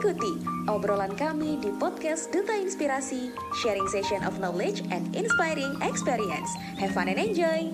Ikuti obrolan kami di podcast Duta Inspirasi, sharing session of knowledge and inspiring experience. Have fun and enjoy!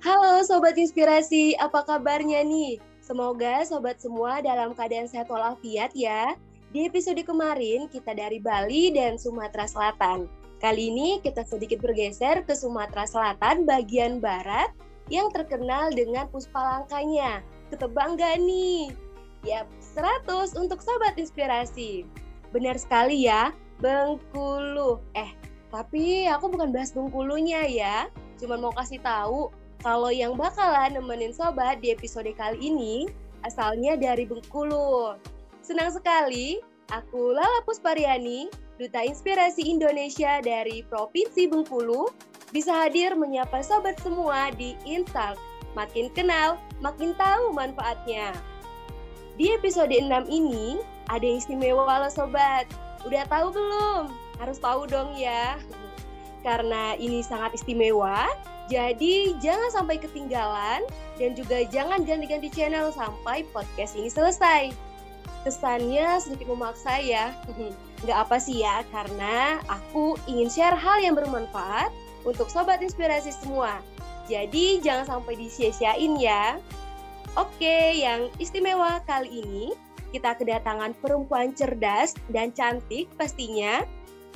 Halo Sobat Inspirasi, apa kabarnya nih? Semoga sobat semua dalam keadaan sehat walafiat ya. Di episode kemarin kita dari Bali dan Sumatera Selatan. Kali ini kita sedikit bergeser ke Sumatera Selatan bagian barat yang terkenal dengan puspalangkanya. Ketebang gak nih? Yap, 100 untuk Sobat Inspirasi. Benar sekali ya, Bengkulu. Eh, tapi aku bukan bahas Bengkulunya ya. Cuman mau kasih tahu kalau yang bakalan nemenin sobat di episode kali ini asalnya dari Bengkulu. Senang sekali, aku Lala Puspariani, Duta Inspirasi Indonesia dari Provinsi Bengkulu, bisa hadir menyapa sobat semua di Insight. Makin kenal, makin tahu manfaatnya. Di episode 6 ini, ada yang istimewa loh sobat. Udah tahu belum? Harus tahu dong ya. Karena ini sangat istimewa, jadi jangan sampai ketinggalan dan juga jangan ganti-ganti channel sampai podcast ini selesai. Kesannya sedikit memaksa ya, nggak apa sih ya, karena aku ingin share hal yang bermanfaat untuk sobat inspirasi semua. Jadi jangan sampai disia-siain ya. Oke, yang istimewa kali ini kita kedatangan perempuan cerdas dan cantik pastinya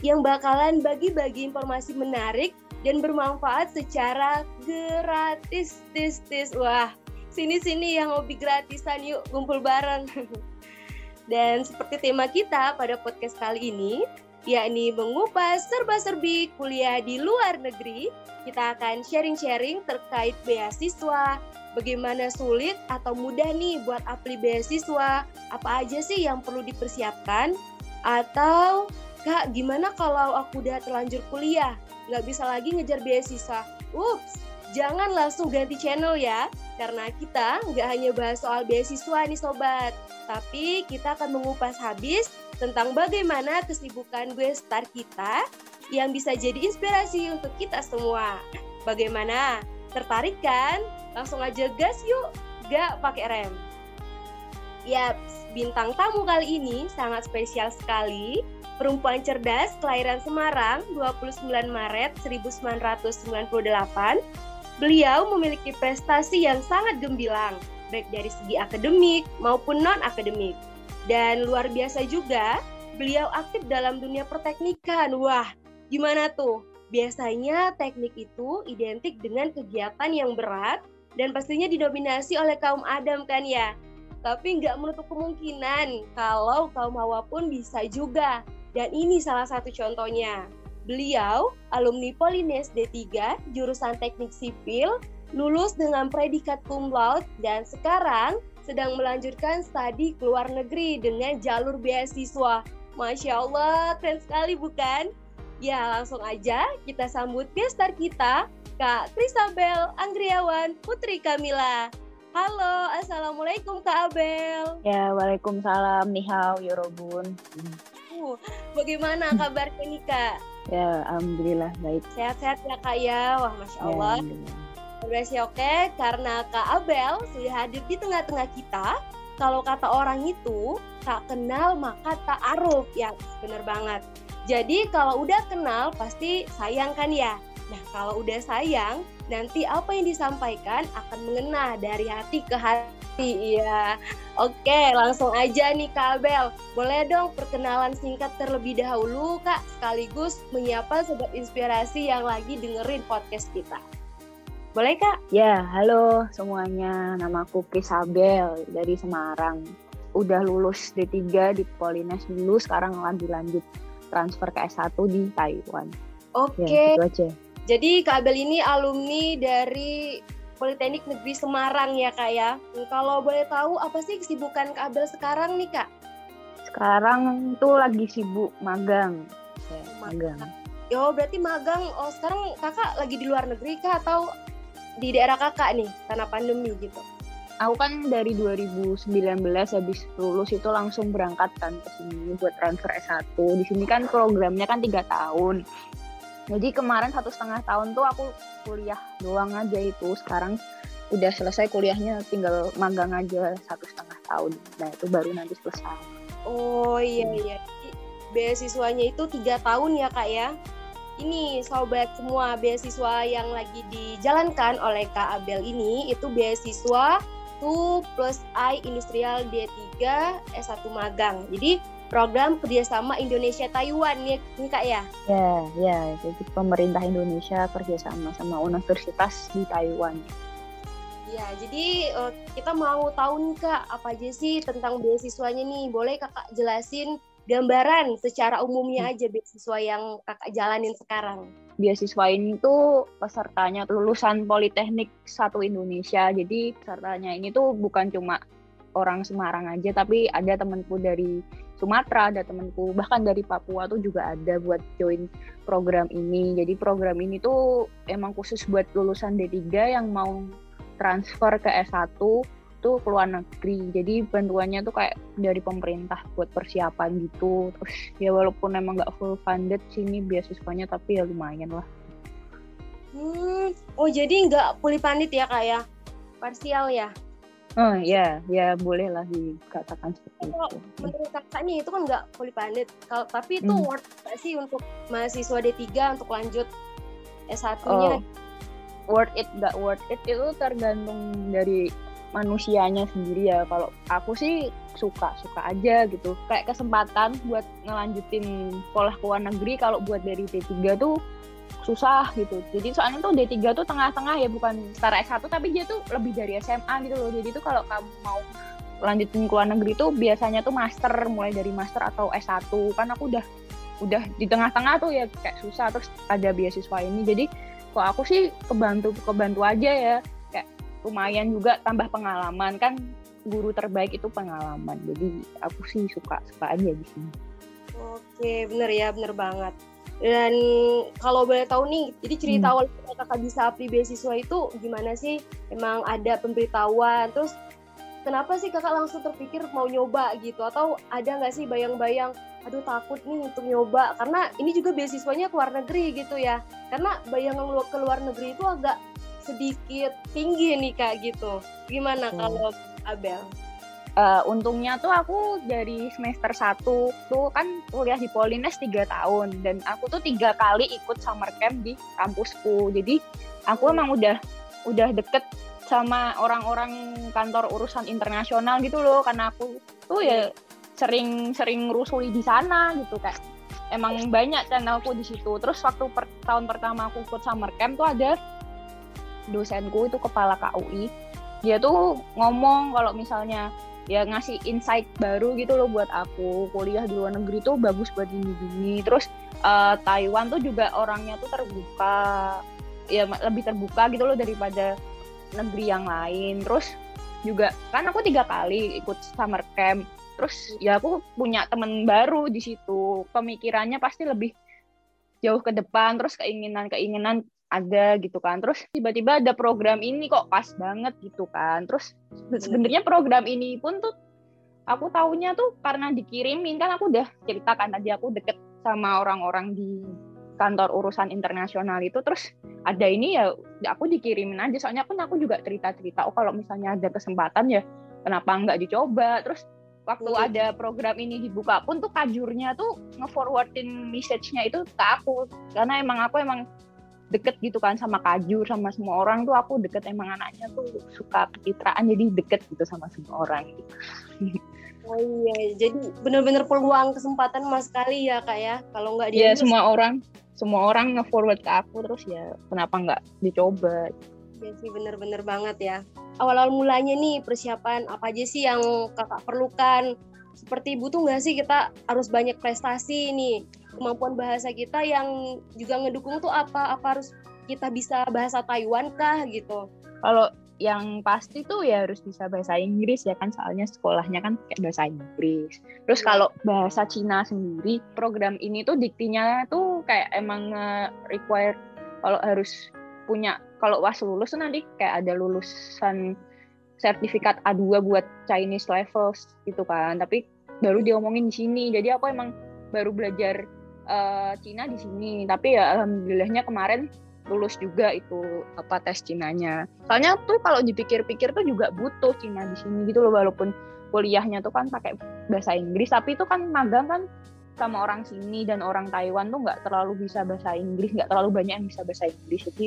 yang bakalan bagi-bagi informasi menarik dan bermanfaat secara gratis. Tis, tis. Wah, sini-sini yang hobi gratisan yuk kumpul bareng. Dan seperti tema kita pada podcast kali ini, yakni mengupas serba-serbi kuliah di luar negeri, kita akan sharing-sharing terkait beasiswa, bagaimana sulit atau mudah nih buat apli beasiswa, apa aja sih yang perlu dipersiapkan, atau Kak, gimana kalau aku udah terlanjur kuliah? nggak bisa lagi ngejar beasiswa. Ups, jangan langsung ganti channel ya, karena kita nggak hanya bahas soal beasiswa nih sobat, tapi kita akan mengupas habis tentang bagaimana kesibukan gue star kita yang bisa jadi inspirasi untuk kita semua. Bagaimana? Tertarik kan? Langsung aja gas yuk, gak pakai rem. Yap, bintang tamu kali ini sangat spesial sekali perempuan cerdas kelahiran Semarang 29 Maret 1998. Beliau memiliki prestasi yang sangat gemilang, baik dari segi akademik maupun non-akademik. Dan luar biasa juga, beliau aktif dalam dunia perteknikan. Wah, gimana tuh? Biasanya teknik itu identik dengan kegiatan yang berat dan pastinya didominasi oleh kaum Adam kan ya. Tapi nggak menutup kemungkinan kalau kaum Hawa pun bisa juga dan ini salah satu contohnya. Beliau alumni Polines D3 jurusan Teknik Sipil, lulus dengan predikat cum laude dan sekarang sedang melanjutkan studi ke luar negeri dengan jalur beasiswa. Masya Allah, keren sekali bukan? Ya, langsung aja kita sambut gestar kita, Kak Krisabel Anggriawan Putri Kamila. Halo, Assalamualaikum Kak Abel. Ya, Waalaikumsalam, Nihau, Yorobun. Bagaimana kabarnya nih Kak? Ya, Alhamdulillah baik. Sehat-sehat ya Kak ya? Wah, Masya ya, Allah. Ya, oke, karena Kak Abel sudah hadir di tengah-tengah kita. Kalau kata orang itu, tak kenal maka tak aruf. Ya, bener banget. Jadi kalau udah kenal pasti sayang kan ya? Nah, kalau udah sayang, nanti apa yang disampaikan akan mengena dari hati ke hati. Iya. Oke, langsung aja nih Kak Abel. Boleh dong perkenalan singkat terlebih dahulu, Kak, sekaligus menyapa sobat inspirasi yang lagi dengerin podcast kita. Boleh, Kak? Ya, halo semuanya. Nama aku Prisabel dari Semarang. Udah lulus D3 di Polines dulu, sekarang lagi lanjut transfer ke S1 di Taiwan. Oke. Okay. Ya, gitu aja. Jadi Kak Abel ini alumni dari Politeknik Negeri Semarang ya Kak ya. Kalau boleh tahu apa sih kesibukan Kak Abel sekarang nih Kak? Sekarang tuh lagi sibuk magang. Ya, magang. Yo berarti magang, oh sekarang kakak lagi di luar negeri kah atau di daerah kakak nih karena pandemi gitu? Aku kan dari 2019 habis lulus itu langsung berangkat kan ke sini buat transfer S1. Di sini kan programnya kan tiga tahun jadi kemarin satu setengah tahun tuh aku kuliah doang aja itu sekarang udah selesai kuliahnya tinggal magang aja satu setengah tahun. Nah itu baru nanti selesai. Oh iya iya. beasiswanya itu tiga tahun ya kak ya? Ini sobat semua beasiswa yang lagi dijalankan oleh Kak Abel ini itu beasiswa 2 plus I Industrial D3 S1 magang. Jadi program kerjasama Indonesia Taiwan ya ini kak ya? Ya ya jadi pemerintah Indonesia kerjasama sama universitas di Taiwan. Ya jadi uh, kita mau tahu nih kak apa aja sih tentang beasiswanya nih boleh kakak jelasin gambaran secara umumnya hmm. aja beasiswa yang kakak jalanin sekarang. Beasiswa ini tuh pesertanya lulusan Politeknik satu Indonesia. Jadi pesertanya ini tuh bukan cuma orang Semarang aja, tapi ada temanku dari Sumatera, ada temanku bahkan dari Papua tuh juga ada buat join program ini. Jadi program ini tuh emang khusus buat lulusan D3 yang mau transfer ke S1 tuh ke luar negeri. Jadi bantuannya tuh kayak dari pemerintah buat persiapan gitu. Terus ya walaupun emang nggak full funded sini beasiswanya tapi ya lumayan lah. Hmm, oh jadi nggak fully funded ya kak ya? Parsial ya? Oh ya, ya boleh lah dikatakan seperti Kalau itu. Menurut kakaknya itu kan nggak fully funded, kalau tapi itu hmm. worth gak sih untuk mahasiswa D3 untuk lanjut S1-nya? Oh, worth it nggak worth it itu tergantung dari manusianya sendiri ya. Kalau aku sih suka suka aja gitu. Kayak kesempatan buat ngelanjutin sekolah ke luar negeri kalau buat dari D3 tuh susah gitu. Jadi soalnya tuh D3 tuh tengah-tengah ya bukan setara S1 tapi dia tuh lebih dari SMA gitu loh. Jadi tuh kalau kamu mau lanjutin ke luar negeri tuh biasanya tuh master mulai dari master atau S1 kan aku udah udah di tengah-tengah tuh ya kayak susah. Terus ada beasiswa ini. Jadi kok aku sih kebantu kebantu aja ya. Kayak lumayan juga tambah pengalaman. Kan guru terbaik itu pengalaman. Jadi aku sih suka suka aja di sini. Oke bener ya bener banget dan kalau boleh tahu nih, jadi cerita hmm. awal kakak bisa apply beasiswa itu gimana sih? Emang ada pemberitahuan, terus kenapa sih kakak langsung terpikir mau nyoba gitu? Atau ada nggak sih bayang-bayang, aduh takut nih untuk nyoba? Karena ini juga beasiswanya ke luar negeri gitu ya. Karena bayangan ke luar negeri itu agak sedikit tinggi nih kak gitu. Gimana hmm. kalau Abel? Uh, untungnya tuh aku dari semester 1 tuh kan kuliah di Polines tiga tahun dan aku tuh tiga kali ikut summer camp di kampusku. Jadi aku emang udah udah deket sama orang-orang kantor urusan internasional gitu loh karena aku tuh ya sering-sering rusui di sana gitu kayak emang banyak channelku di situ. Terus waktu per, tahun pertama aku ikut summer camp tuh ada dosenku itu kepala KUI dia tuh ngomong kalau misalnya ya ngasih insight baru gitu loh buat aku. Kuliah di luar negeri tuh bagus buat gini-gini. Terus uh, Taiwan tuh juga orangnya tuh terbuka. Ya lebih terbuka gitu loh daripada negeri yang lain. Terus juga kan aku tiga kali ikut summer camp. Terus ya aku punya temen baru di situ. Pemikirannya pasti lebih jauh ke depan. Terus keinginan-keinginan ada gitu kan. Terus tiba-tiba ada program ini kok pas banget gitu kan. Terus sebenarnya program ini pun tuh aku tahunya tuh karena dikirimin kan aku udah ceritakan tadi aku deket sama orang-orang di kantor urusan internasional itu. Terus ada ini ya aku dikirimin aja. Soalnya pun aku juga cerita-cerita oh kalau misalnya ada kesempatan ya kenapa nggak dicoba? Terus waktu hmm. ada program ini dibuka pun tuh kajurnya tuh nge-forwardin message-nya itu ke aku. Karena emang aku emang deket gitu kan sama Kajur sama semua orang tuh aku deket emang anaknya tuh suka pencitraan jadi deket gitu sama semua orang gitu. Oh iya, jadi benar-benar peluang kesempatan mas sekali ya kak ya. Kalau nggak dia. Ya semua orang, semua orang nge-forward ke aku terus ya kenapa nggak dicoba? Ya sih bener-bener banget ya. Awal-awal mulanya nih persiapan apa aja sih yang kakak perlukan? Seperti butuh nggak sih kita harus banyak prestasi nih kemampuan bahasa kita yang juga ngedukung tuh apa apa harus kita bisa bahasa Taiwan kah gitu kalau yang pasti tuh ya harus bisa bahasa Inggris ya kan soalnya sekolahnya kan kayak bahasa Inggris. Terus iya. kalau bahasa Cina sendiri program ini tuh diktinya tuh kayak emang require kalau harus punya kalau was lulus tuh nanti kayak ada lulusan sertifikat A2 buat Chinese levels gitu kan. Tapi baru diomongin di sini. Jadi aku emang baru belajar uh, Cina di sini. Tapi ya alhamdulillahnya kemarin lulus juga itu apa tes Cinanya. Soalnya tuh kalau dipikir-pikir tuh juga butuh Cina di sini gitu loh walaupun kuliahnya tuh kan pakai bahasa Inggris tapi itu kan magang kan sama orang sini dan orang Taiwan tuh nggak terlalu bisa bahasa Inggris nggak terlalu banyak yang bisa bahasa Inggris. Jadi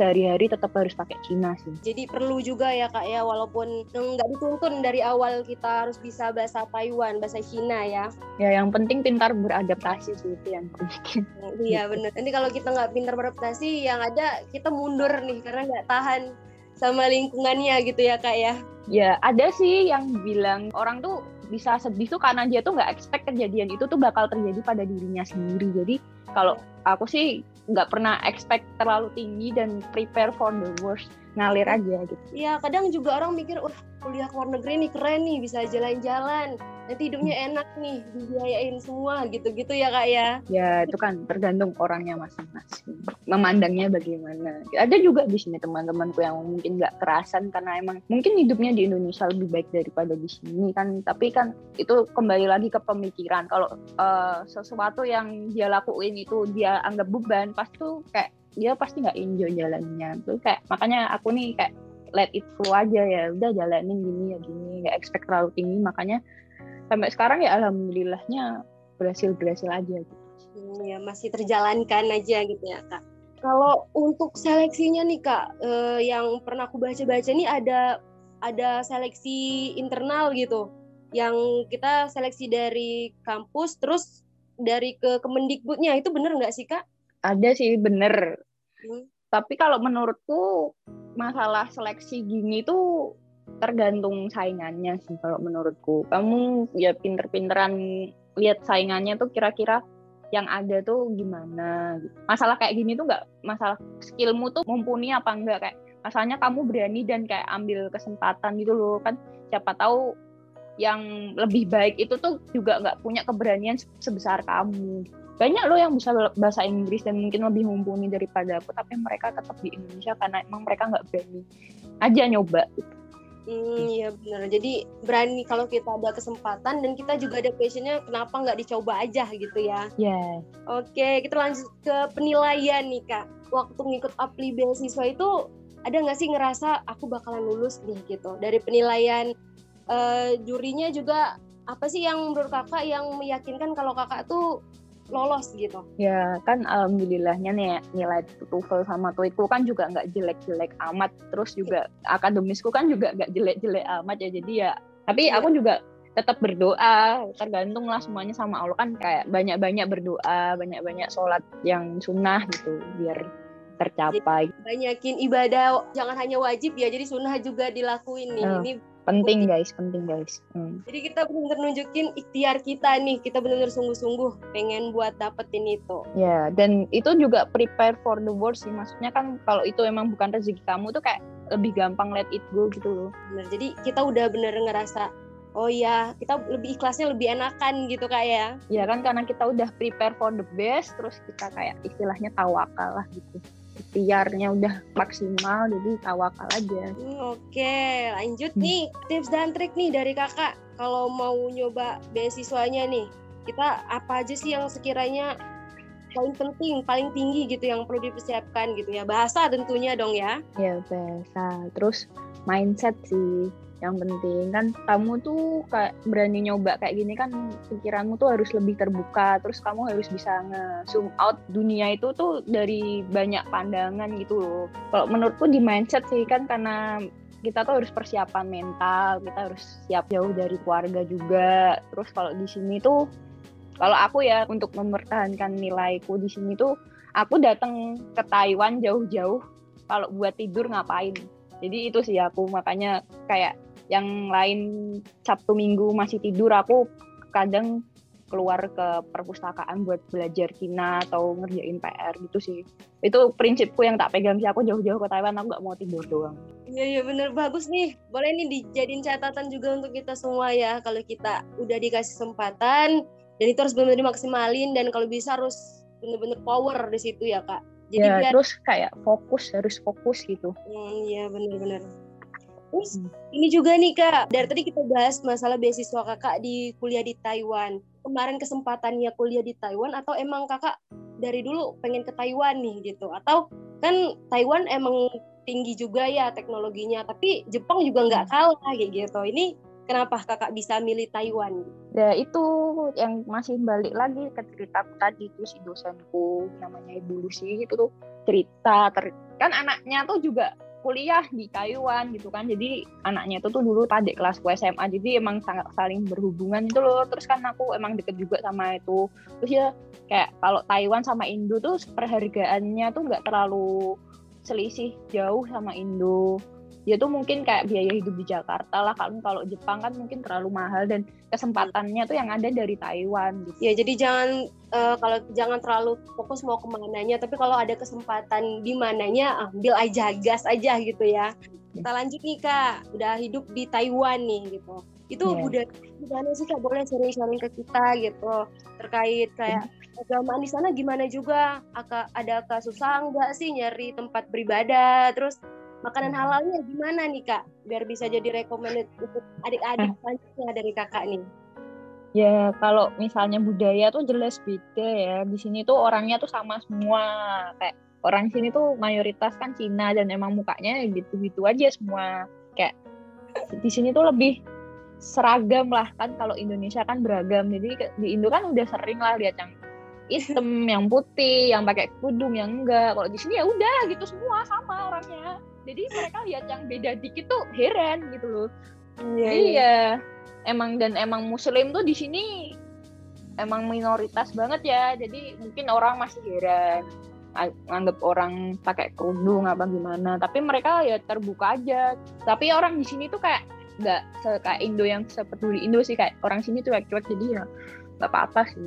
sehari-hari tetap harus pakai Cina sih. Jadi perlu juga ya kak ya walaupun nggak dituntun dari awal kita harus bisa bahasa Taiwan, bahasa Cina ya. Ya yang penting pintar beradaptasi sih itu yang penting. Iya benar. Nanti kalau kita nggak pintar beradaptasi yang ada kita mundur nih karena nggak tahan sama lingkungannya gitu ya kak ya. Ya ada sih yang bilang orang tuh bisa sedih tuh karena dia tuh nggak expect kejadian itu tuh bakal terjadi pada dirinya sendiri. Jadi kalau aku sih nggak pernah expect terlalu tinggi dan prepare for the worst ngalir aja gitu. Iya kadang juga orang mikir wah kuliah ke luar negeri nih keren nih bisa jalan-jalan. Nanti hidupnya enak nih dibiayain semua gitu-gitu ya kak ya. Ya itu kan tergantung orangnya masing-masing memandangnya bagaimana. Ada juga di sini teman-temanku yang mungkin nggak kerasan karena emang mungkin hidupnya di Indonesia lebih baik daripada di sini kan. Tapi kan itu kembali lagi ke pemikiran. Kalau uh, sesuatu yang dia lakuin itu dia anggap beban pasti tuh kayak dia pasti nggak enjoy jalannya tuh kayak makanya aku nih kayak let it flow aja ya udah jalanin gini ya gini nggak expect terlalu tinggi makanya sampai sekarang ya alhamdulillahnya berhasil berhasil aja gitu. Hmm, ya masih terjalankan aja gitu ya kak. Kalau untuk seleksinya nih kak, eh, yang pernah aku baca-baca nih ada ada seleksi internal gitu, yang kita seleksi dari kampus terus dari ke Kemendikbudnya itu bener nggak sih kak? Ada sih bener. Hmm. Tapi kalau menurutku masalah seleksi gini tuh tergantung saingannya sih kalau menurutku. Kamu ya pinter-pinteran lihat saingannya tuh kira-kira yang ada tuh gimana gitu. Masalah kayak gini tuh nggak masalah skillmu tuh mumpuni apa enggak kayak masalahnya kamu berani dan kayak ambil kesempatan gitu loh kan siapa tahu yang lebih baik itu tuh juga nggak punya keberanian sebesar kamu banyak loh yang bisa bahasa Inggris dan mungkin lebih mumpuni daripada aku tapi mereka tetap di Indonesia karena emang mereka nggak berani aja nyoba gitu. Hmm, iya benar. Jadi berani kalau kita ada kesempatan dan kita juga ada passionnya, kenapa nggak dicoba aja gitu ya? Iya. Yeah. Oke, kita lanjut ke penilaian nih kak. Waktu ngikut apli beasiswa itu ada nggak sih ngerasa aku bakalan lulus nih gitu? Dari penilaian uh, jurinya juga apa sih yang menurut kakak yang meyakinkan kalau kakak tuh lolos gitu. Ya kan alhamdulillahnya nih nilai TOEFL sama TOEICku kan juga nggak jelek-jelek amat. Terus juga akademisku kan juga nggak jelek-jelek amat ya. Jadi ya tapi ya. aku juga tetap berdoa tergantung lah semuanya sama Allah kan kayak banyak-banyak berdoa banyak-banyak sholat yang sunnah gitu biar tercapai jadi, banyakin ibadah jangan hanya wajib ya jadi sunnah juga dilakuin nih oh. ini penting guys penting guys. Hmm. jadi kita benar-benar nunjukin ikhtiar kita nih. Kita benar-benar sungguh-sungguh pengen buat dapetin itu. Ya yeah, dan itu juga prepare for the worst sih. Maksudnya kan kalau itu emang bukan rezeki kamu tuh kayak lebih gampang let it go gitu loh. Benar jadi kita udah bener ngerasa oh ya kita lebih ikhlasnya lebih enakan gitu kayak ya. Ya kan karena kita udah prepare for the best terus kita kayak istilahnya tawakal lah gitu ikhtiarnya udah maksimal jadi tawakal aja. Hmm, Oke, okay. lanjut hmm. nih tips dan trik nih dari kakak kalau mau nyoba beasiswanya nih kita apa aja sih yang sekiranya paling penting, paling tinggi gitu yang perlu dipersiapkan gitu ya bahasa tentunya dong ya. Ya bahasa, terus mindset sih yang penting. Kan kamu tuh kayak berani nyoba kayak gini kan pikiranmu tuh harus lebih terbuka terus kamu harus bisa nge-zoom out dunia itu tuh dari banyak pandangan gitu loh. Kalau menurutku di mindset sih kan karena kita tuh harus persiapan mental kita harus siap jauh dari keluarga juga. Terus kalau di sini tuh kalau aku ya untuk mempertahankan nilaiku di sini tuh aku datang ke Taiwan jauh-jauh. Kalau buat tidur ngapain? Jadi itu sih aku makanya kayak yang lain Sabtu Minggu masih tidur aku kadang keluar ke perpustakaan buat belajar Cina atau ngerjain PR gitu sih. Itu prinsipku yang tak pegang sih aku jauh-jauh ke Taiwan aku nggak mau tidur doang. Iya iya bener. Bagus nih. Boleh nih dijadiin catatan juga untuk kita semua ya kalau kita udah dikasih kesempatan dan itu harus benar-benar dimaksimalin dan kalau bisa harus bener-bener power di situ ya kak. Jadi ya, biar... terus kayak fokus harus fokus gitu. Hmm, iya bener-bener Terus hmm. ini juga nih kak, dari tadi kita bahas masalah beasiswa kakak di kuliah di Taiwan. Kemarin kesempatannya kuliah di Taiwan atau emang kakak dari dulu pengen ke Taiwan nih gitu? Atau kan Taiwan emang tinggi juga ya teknologinya, tapi Jepang juga nggak hmm. kalah kayak gitu. Ini kenapa kakak bisa milih Taiwan? Ya itu yang masih balik lagi ke ceritaku tadi tuh si dosenku namanya Ibu Lucy itu tuh cerita ter, kan anaknya tuh juga kuliah di Taiwan gitu kan. Jadi anaknya itu tuh dulu adik kelasku SMA jadi emang sangat saling berhubungan itu loh. Terus kan aku emang deket juga sama itu. Terus ya kayak kalau Taiwan sama Indo tuh perhargaannya tuh nggak terlalu selisih jauh sama Indo ya tuh mungkin kayak biaya hidup di Jakarta lah kan kalau Jepang kan mungkin terlalu mahal dan kesempatannya tuh yang ada dari Taiwan gitu. Ya jadi jangan uh, kalau jangan terlalu fokus mau ke mananya tapi kalau ada kesempatan di mananya ambil aja gas aja gitu ya. Kita lanjut nih kak, udah hidup di Taiwan nih gitu. Itu yeah. udah gimana sih kak boleh sharing-sharing ke kita gitu terkait kayak agamaan di sana gimana juga? Ada kesusahan nggak sih nyari tempat beribadah? Terus makanan hmm. halalnya gimana nih kak? Biar bisa jadi recommended untuk adik-adik selanjutnya dari kakak nih. Ya kalau misalnya budaya tuh jelas beda ya. Di sini tuh orangnya tuh sama semua. Kayak orang sini tuh mayoritas kan Cina dan emang mukanya gitu-gitu aja semua. Kayak di sini tuh lebih seragam lah. Kan kalau Indonesia kan beragam. Jadi di Indo kan udah sering lah lihat yang hitam yang putih yang pakai kudung yang enggak. Kalau di sini ya udah gitu semua sama orangnya. Jadi mereka lihat yang beda dikit tuh heran gitu loh. Iya, iya. emang dan emang muslim tuh di sini emang minoritas banget ya. Jadi mungkin orang masih heran. Anggap orang pakai kerudung apa gimana. Tapi mereka ya terbuka aja. Tapi orang di sini tuh kayak nggak kayak Indo yang sepeduli Indo sih. Kayak orang sini tuh cuek jadi ya nggak apa-apa sih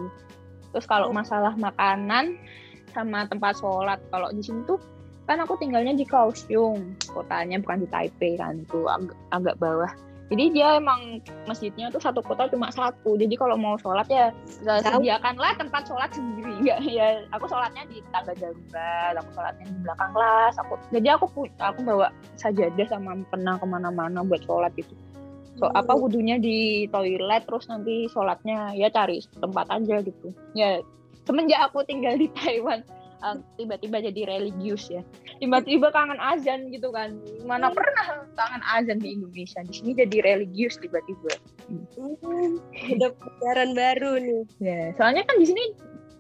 terus kalau oh. masalah makanan sama tempat sholat kalau di sini tuh kan aku tinggalnya di Kaohsiung. Kotanya bukan di Taipei kan itu agak, agak bawah. Jadi dia emang masjidnya tuh satu kota cuma satu. Jadi kalau mau sholat ya sediakanlah tempat sholat sendiri. Ya ya aku sholatnya di tangga darurat aku sholatnya di belakang kelas aku jadi aku aku bawa sajadah sama penang ke mana-mana buat sholat itu so hmm. apa wudhunya di toilet terus nanti sholatnya ya cari tempat aja gitu. Ya semenjak aku tinggal di Taiwan tiba-tiba jadi religius ya. Tiba-tiba kangen azan gitu kan. Mana hmm. pernah kangen azan di Indonesia? Di sini jadi religius tiba-tiba. Hmm, ada pelajaran baru nih. Ya soalnya kan di sini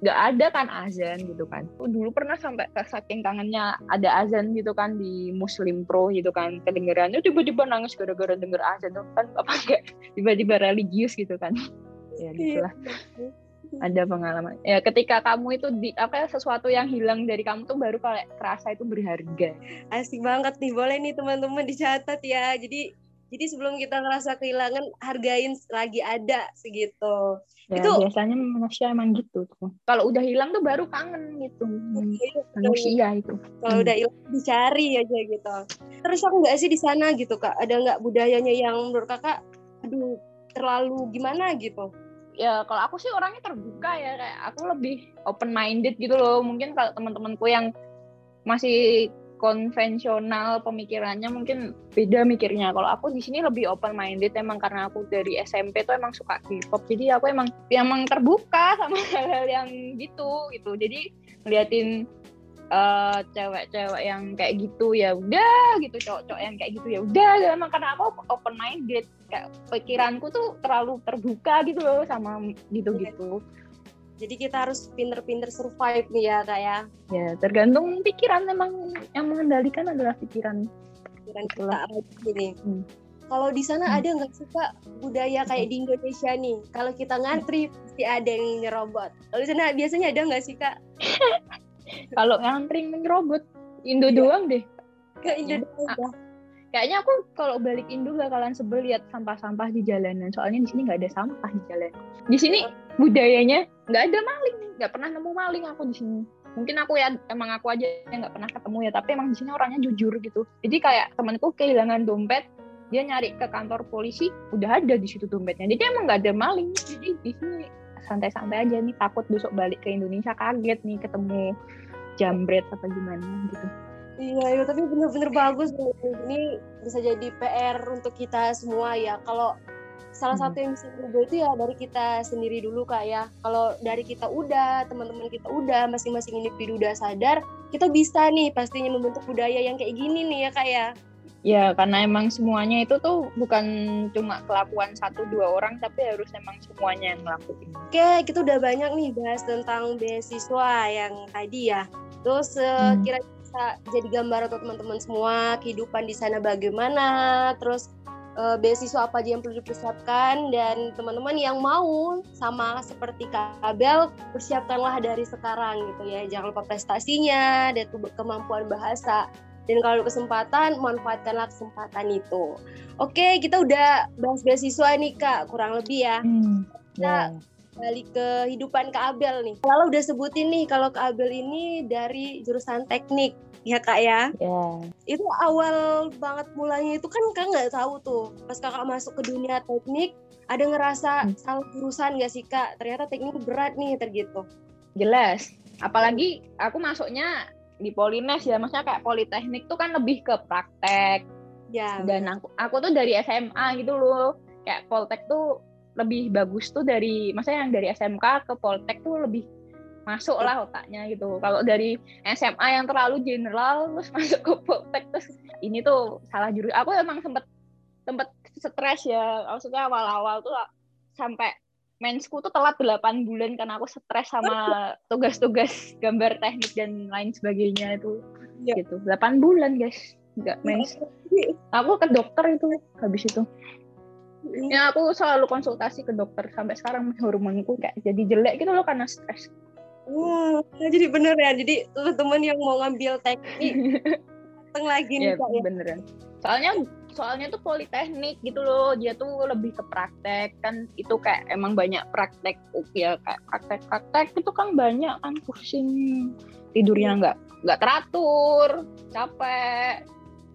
nggak ada kan azan gitu kan. Dulu pernah sampai saking kangennya ada azan gitu kan di Muslim Pro gitu kan. Kedengerannya tiba-tiba nangis gara-gara denger azan tuh. Kan apa enggak tiba-tiba religius gitu kan. Ya gitulah iya, ada pengalaman. Ya ketika kamu itu di apa ya sesuatu yang hilang dari kamu tuh baru kalau kerasa itu berharga. Asik banget nih. Boleh nih teman-teman dicatat ya. Jadi jadi sebelum kita ngerasa kehilangan hargain lagi ada segitu. Ya, itu biasanya manusia emang gitu tuh. Kalau udah hilang tuh baru kangen gitu. Iya, manusia itu. Kalau hmm. udah hilang dicari aja gitu. Terus aku nggak sih di sana gitu kak? Ada nggak budayanya yang menurut kakak aduh terlalu gimana? gitu. Ya kalau aku sih orangnya terbuka ya kayak aku lebih open minded gitu loh. Mungkin kalau teman-temanku yang masih konvensional pemikirannya mungkin beda mikirnya. Kalau aku di sini lebih open minded emang karena aku dari SMP tuh emang suka K-pop. Jadi aku emang emang terbuka sama hal-hal yang gitu gitu. Jadi ngeliatin uh, cewek-cewek yang kayak gitu ya udah gitu cowok-cowok yang kayak gitu ya udah emang karena aku open minded kayak pikiranku tuh terlalu terbuka gitu loh sama gitu-gitu jadi kita harus pinter-pinter survive nih ya kak ya. Ya tergantung pikiran memang yang mengendalikan adalah pikiran. Pikiran kita ini hmm. kalau di sana hmm. ada nggak sih kak budaya kayak di Indonesia nih? Kalau kita ngantri pasti ada yang nyerobot. Kalau di sana biasanya ada nggak sih kak? Kalau ngantri menyerobot Indo iya. doang deh. Ke Indo ya. doang kayaknya aku kalau balik Indo bakalan sebel lihat sampah-sampah di jalanan. Soalnya di sini nggak ada sampah di jalan di sini budayanya nggak ada maling nggak pernah nemu maling aku di sini. Mungkin aku ya emang aku aja yang nggak pernah ketemu ya tapi emang di sini orangnya jujur gitu. Jadi kayak temanku kehilangan dompet dia nyari ke kantor polisi udah ada di situ dompetnya. Jadi emang nggak ada maling. Jadi di sini santai-santai aja nih takut besok balik ke Indonesia kaget nih ketemu jambret apa gimana gitu. Iya, iya tapi bener-bener bagus ini bisa jadi PR untuk kita semua ya. Kalau salah hmm. satu yang bisa berubah itu ya dari kita sendiri dulu kak ya. Kalau dari kita udah, teman-teman kita udah, masing-masing individu udah sadar, kita bisa nih pastinya membentuk budaya yang kayak gini nih ya kak ya. Ya karena emang semuanya itu tuh bukan cuma kelakuan satu dua orang tapi harus emang semuanya yang ngelakuin. Oke, kita udah banyak nih bahas tentang beasiswa yang tadi ya. Terus uh, hmm. kira bisa jadi gambar untuk teman-teman semua kehidupan di sana bagaimana, terus uh, beasiswa apa aja yang perlu dipersiapkan dan teman-teman yang mau sama seperti Kabel persiapkanlah dari sekarang gitu ya. Jangan lupa prestasinya dan kemampuan bahasa dan kalau kesempatan manfaatkanlah kesempatan itu oke kita udah bahas beasiswa nih kak kurang lebih ya hmm, kita yeah. balik ke kehidupan kak Abel nih kalau udah sebutin nih kalau kak Abel ini dari jurusan teknik ya kak ya. Yeah. itu awal banget mulanya itu kan kak nggak tahu tuh. Pas kakak masuk ke dunia teknik ada ngerasa hmm. salah jurusan gak sih kak? Ternyata teknik berat nih tergitu. Jelas. Apalagi aku masuknya di Polines ya maksudnya kayak politeknik tuh kan lebih ke praktek. Ya. Dan aku aku tuh dari SMA gitu loh. Kayak Poltek tuh lebih bagus tuh dari maksudnya yang dari SMK ke Poltek tuh lebih masuk lah otaknya gitu. Kalau dari SMA yang terlalu general terus masuk ke Poltek terus ini tuh salah jurus aku emang sempet sempet stres ya. Maksudnya awal-awal tuh sampai mensku tuh telat 8 bulan karena aku stres sama tugas-tugas gambar teknik dan lain sebagainya itu. Ya. gitu. 8 bulan guys. Nggak iya. mens. aku ke dokter itu habis itu. Ya aku selalu konsultasi ke dokter. Sampai sekarang hormonku kayak jadi jelek gitu loh karena stres Wah, wow, jadi bener ya. Jadi teman-teman yang mau ngambil teknik datang lagi nih ya, kak ya. beneran. Soalnya soalnya tuh politeknik gitu loh. Dia tuh lebih ke praktek. Kan itu kayak emang banyak praktek ya kayak praktek-praktek itu kan banyak kan. Pusing. Tidurnya nggak nggak teratur capek.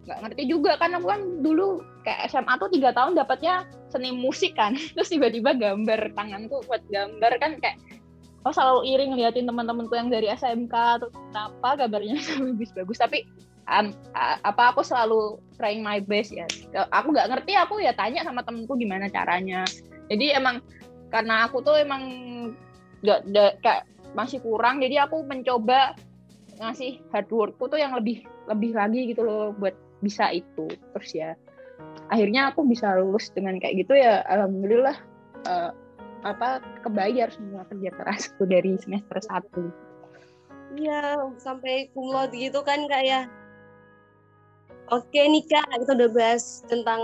Nggak ngerti juga kan. Aku kan dulu kayak SMA tuh tiga tahun dapatnya seni musik kan. Terus tiba-tiba gambar tanganku buat gambar kan kayak oh selalu iring ngeliatin teman-temanku yang dari SMK tuh kenapa gambarnya bagus-bagus tapi um, apa aku selalu trying my best ya. Aku nggak ngerti aku ya tanya sama temenku gimana caranya. Jadi emang karena aku tuh emang gak, kayak masih kurang jadi aku mencoba ngasih hard workku tuh yang lebih lebih lagi gitu loh buat bisa itu. Terus ya akhirnya aku bisa lulus dengan kayak gitu ya alhamdulillah uh, apa kebayar semua kerja kerasku dari semester satu Iya, sampai kumlot gitu kan kak ya. Oke nih kak, kita udah bahas tentang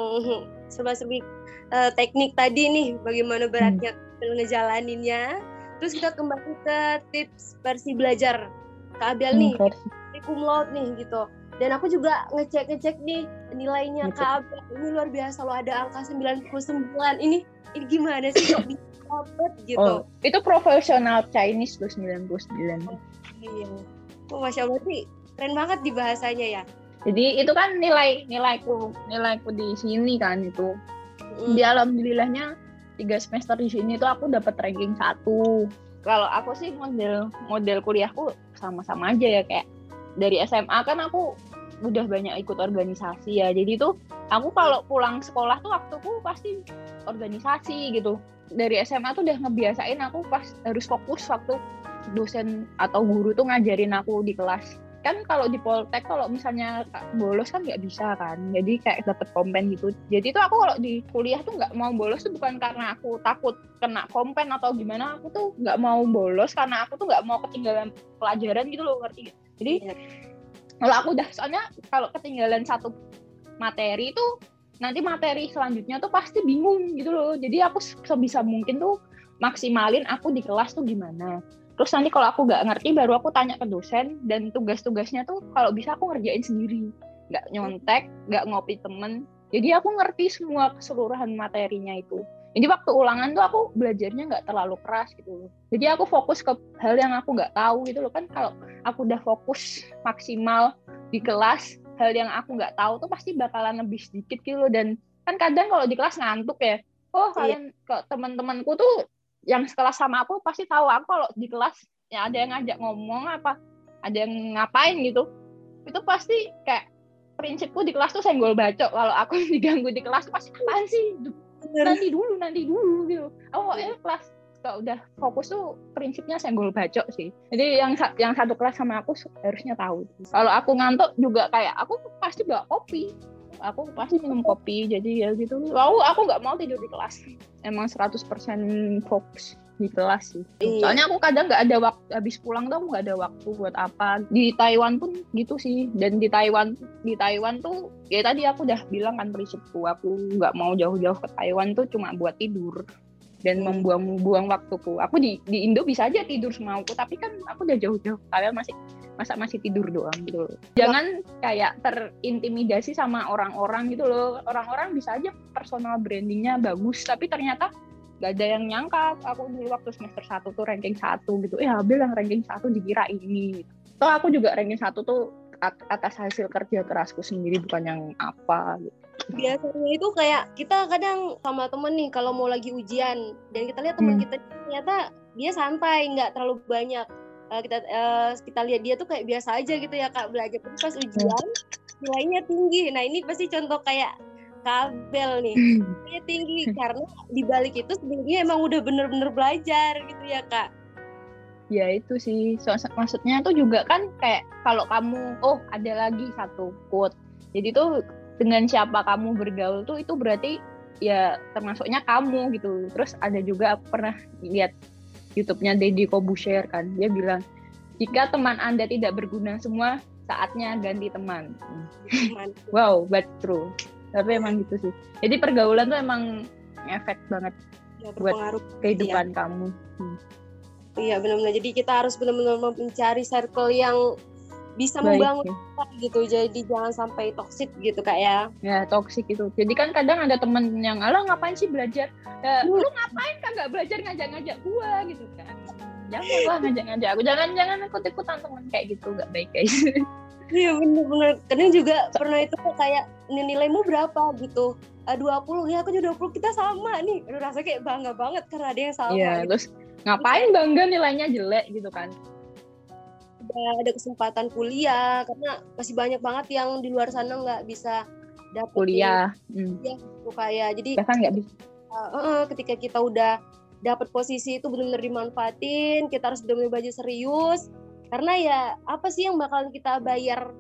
serba-serbi uh, teknik tadi nih, bagaimana beratnya hmm. ngejalaninnya. Terus kita kembali ke tips versi belajar Kak Abel nih, hmm, laude nih gitu. Dan aku juga ngecek-ngecek nih nilainya ngecek. Kak Abel. Ini luar biasa loh, ada angka 99. Ini ini gimana sih kok bisa gitu? Oh, itu profesional Chinese tuh 99. Oh, iya. Oh, Masya Allah sih, keren banget di bahasanya ya jadi itu kan nilai nilaiku nilaiku di sini kan itu mm. di alhamdulillahnya tiga semester di sini tuh aku dapat ranking satu kalau aku sih model model kuliahku sama-sama aja ya kayak dari SMA kan aku udah banyak ikut organisasi ya jadi tuh aku kalau pulang sekolah tuh waktuku pasti organisasi gitu dari SMA tuh udah ngebiasain aku pas harus fokus waktu dosen atau guru tuh ngajarin aku di kelas. Kan kalau di Poltek kalau misalnya bolos kan nggak bisa kan jadi kayak dapet kompen gitu. Jadi itu aku kalau di kuliah tuh nggak mau bolos tuh bukan karena aku takut kena kompen atau gimana aku tuh nggak mau bolos karena aku tuh nggak mau ketinggalan pelajaran gitu loh ngerti jadi ya. kalau aku udah soalnya kalau ketinggalan satu materi itu nanti materi selanjutnya tuh pasti bingung gitu loh jadi aku sebisa mungkin tuh maksimalin aku di kelas tuh gimana Terus nanti kalau aku nggak ngerti baru aku tanya ke dosen dan tugas-tugasnya tuh kalau bisa aku ngerjain sendiri. Nggak nyontek, nggak ngopi temen. Jadi aku ngerti semua keseluruhan materinya itu. Jadi waktu ulangan tuh aku belajarnya nggak terlalu keras gitu loh. Jadi aku fokus ke hal yang aku nggak tahu gitu loh kan kalau aku udah fokus maksimal di kelas hal yang aku nggak tahu tuh pasti bakalan lebih sedikit gitu loh. Dan kan kadang kalau di kelas ngantuk ya. Oh iya. kalian kok teman-temanku tuh yang sekelas sama aku pasti tahu aku kalau di kelas ya ada yang ngajak ngomong apa ada yang ngapain gitu. Itu pasti kayak prinsipku di kelas tuh senggol bacok. Kalau aku diganggu di kelas pasti apaan sih? Nanti dulu nanti dulu gitu. Aku ya kelas kalau udah fokus tuh prinsipnya senggol bacok sih jadi yang yang satu kelas sama aku harusnya tahu kalau aku ngantuk juga kayak aku pasti bawa kopi aku pasti minum kopi jadi ya gitu aku aku nggak mau tidur di kelas emang 100% fokus di kelas sih. Iya. Soalnya aku kadang nggak ada waktu habis pulang tuh nggak ada waktu buat apa. Di Taiwan pun gitu sih. Dan di Taiwan di Taiwan tuh ya tadi aku udah bilang kan prinsipku aku nggak mau jauh-jauh ke Taiwan tuh cuma buat tidur dan membuang-buang waktuku. Aku di di Indo bisa aja tidur semauku, tapi kan aku udah jauh-jauh. Kalian masih masa masih tidur doang gitu. Jangan kayak terintimidasi sama orang-orang gitu loh. Orang-orang bisa aja personal brandingnya bagus, tapi ternyata gak ada yang nyangka aku dulu waktu semester satu tuh ranking satu gitu eh Abel yang ranking satu dikira ini gitu. toh aku juga ranking satu tuh atas hasil kerja kerasku sendiri bukan yang apa gitu biasanya itu kayak kita kadang sama temen nih kalau mau lagi ujian. Dan kita lihat teman hmm. kita ternyata dia santai nggak terlalu banyak. Uh, kita uh, kita lihat dia tuh kayak biasa aja gitu ya kak. Belajar tapi pas ujian nilainya tinggi. Nah ini pasti contoh kayak kabel nih. Dia tinggi karena di balik itu sebenarnya emang udah bener-bener belajar gitu ya kak. Ya itu sih. So, maksudnya tuh juga kan kayak kalau kamu oh ada lagi satu quote. Jadi tuh dengan siapa kamu bergaul tuh itu berarti ya termasuknya kamu gitu. Terus ada juga aku pernah lihat YouTube-nya Deddy Kobusier kan dia bilang jika teman anda tidak berguna semua saatnya ganti teman. Wow but true. Tapi emang gitu sih. Jadi pergaulan tuh emang efek banget ya, buat kehidupan ya. kamu. Hmm. iya benar-benar. Jadi kita harus benar-benar mencari circle yang bisa Baik, membangun ya. gitu jadi jangan sampai toksik gitu kak ya ya toksik itu jadi kan kadang ada temen yang alah ngapain sih belajar ya, hmm. lu ngapain kagak belajar ngajak-ngajak gua gitu kan jangan lah ngajak-ngajak aku jangan jangan ikut ikutan temen kayak gitu gak baik guys Iya bener-bener. Kadang juga pernah itu kayak nilaimu berapa gitu. Uh, 20 ya aku juga 20 kita sama nih. Aduh rasa kayak bangga banget karena ada yang sama. Iya, gitu. terus ngapain bangga nilainya jelek gitu kan. Ada, ada kesempatan kuliah karena masih banyak banget yang di luar sana nggak bisa dapat kuliah. Hmm. Ya, gitu kayak jadi bahkan nggak bisa. Uh, uh, ketika kita udah dapat posisi itu benar-benar dimanfaatin, kita harus benar-benar belajar serius karena ya apa sih yang bakal kita bayar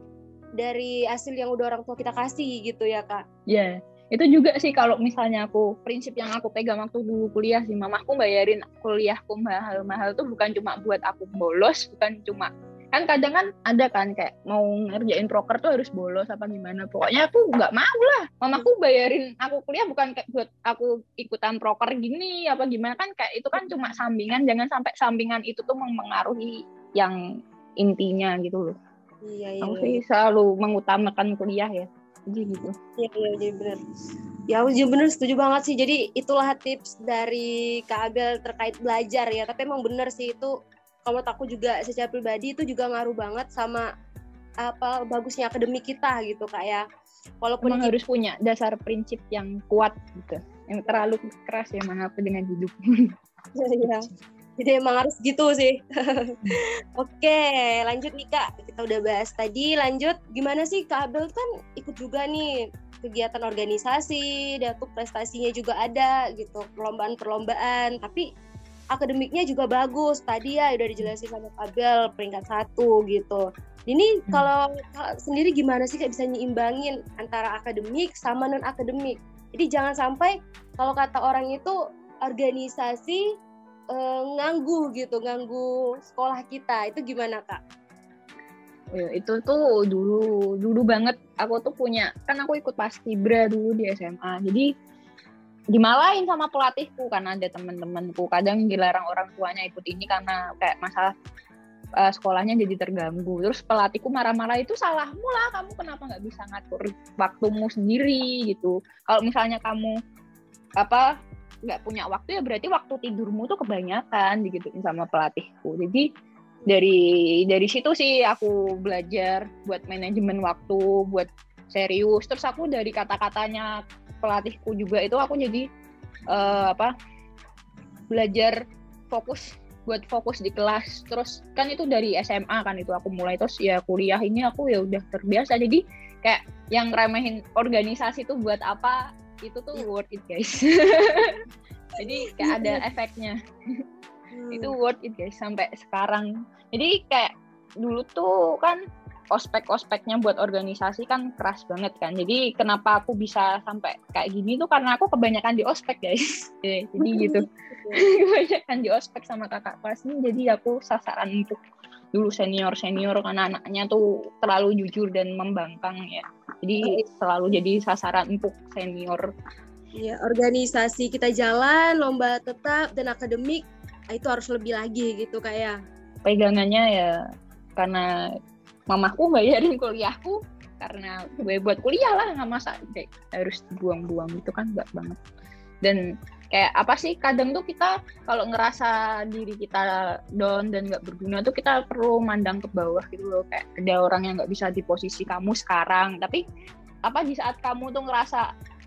dari hasil yang udah orang tua kita kasih gitu ya kak ya yeah. itu juga sih kalau misalnya aku prinsip yang aku pegang waktu dulu kuliah sih mamaku bayarin kuliahku mahal-mahal tuh bukan cuma buat aku bolos bukan cuma kan kadang kan ada kan kayak mau ngerjain proker tuh harus bolos apa gimana pokoknya aku nggak mau lah mamaku bayarin aku kuliah bukan kayak buat aku ikutan proker gini apa gimana kan kayak itu kan cuma sampingan jangan sampai sampingan itu tuh mempengaruhi yang intinya gitu loh. Iya, iya. Aku sih selalu mengutamakan kuliah ya. Jadi gitu. Iya, iya, jadi benar. Ya, aku juga bener setuju banget sih. Jadi itulah tips dari Kak Abel terkait belajar ya. Tapi emang bener sih itu kalau aku juga secara pribadi itu juga ngaruh banget sama apa bagusnya akademik kita gitu kak ya. Walaupun Emang kita, harus punya dasar prinsip yang kuat gitu. Yang terlalu keras ya aku dengan hidup. Iya. Jadi emang harus gitu sih. Oke lanjut nih kak. Kita udah bahas tadi. Lanjut gimana sih kak Abel? Kan ikut juga nih kegiatan organisasi dan tuh prestasinya juga ada gitu. Perlombaan-perlombaan. Tapi akademiknya juga bagus tadi ya udah dijelasin sama Kak Abel peringkat satu gitu ini hmm. kalau sendiri gimana sih kak bisa nyimbangin antara akademik sama non akademik jadi jangan sampai kalau kata orang itu organisasi uh, nganggu gitu, nganggu sekolah kita. Itu gimana kak? Ya, itu tuh dulu dulu banget aku tuh punya kan aku ikut pas Tibra dulu di SMA. Jadi dimalain sama pelatihku karena ada teman-temanku kadang dilarang orang tuanya ikut ini karena kayak masalah uh, sekolahnya jadi terganggu. Terus pelatihku marah-marah itu salahmu lah, kamu kenapa nggak bisa ngatur waktumu sendiri gitu. Kalau misalnya kamu apa nggak punya waktu ya berarti waktu tidurmu tuh kebanyakan gitu sama pelatihku jadi dari dari situ sih aku belajar buat manajemen waktu buat serius terus aku dari kata-katanya pelatihku juga itu aku jadi uh, apa belajar fokus buat fokus di kelas. Terus kan itu dari SMA kan itu aku mulai terus ya kuliah ini aku ya udah terbiasa. Jadi kayak yang remehin organisasi tuh buat apa itu tuh worth it guys. Jadi kayak ada efeknya. Hmm. itu worth it guys sampai sekarang. Jadi kayak dulu tuh kan ospek-ospeknya buat organisasi kan keras banget kan. Jadi kenapa aku bisa sampai kayak gini tuh karena aku kebanyakan di ospek guys. jadi gitu. kebanyakan di ospek sama kakak kelas ini jadi aku sasaran untuk dulu senior senior karena anaknya tuh terlalu jujur dan membangkang ya. Jadi selalu jadi sasaran untuk senior. Ya, organisasi kita jalan, lomba tetap dan akademik itu harus lebih lagi gitu kayak. Ya. Pegangannya ya karena mamaku bayarin kuliahku karena gue buat kuliah lah nggak masa. Kayak harus buang-buang gitu kan nggak banget. Dan kayak apa sih kadang tuh kita kalau ngerasa diri kita down dan nggak berguna tuh kita perlu mandang ke bawah gitu loh. Kayak ada orang yang nggak bisa di posisi kamu sekarang. Tapi apa di saat kamu tuh ngerasa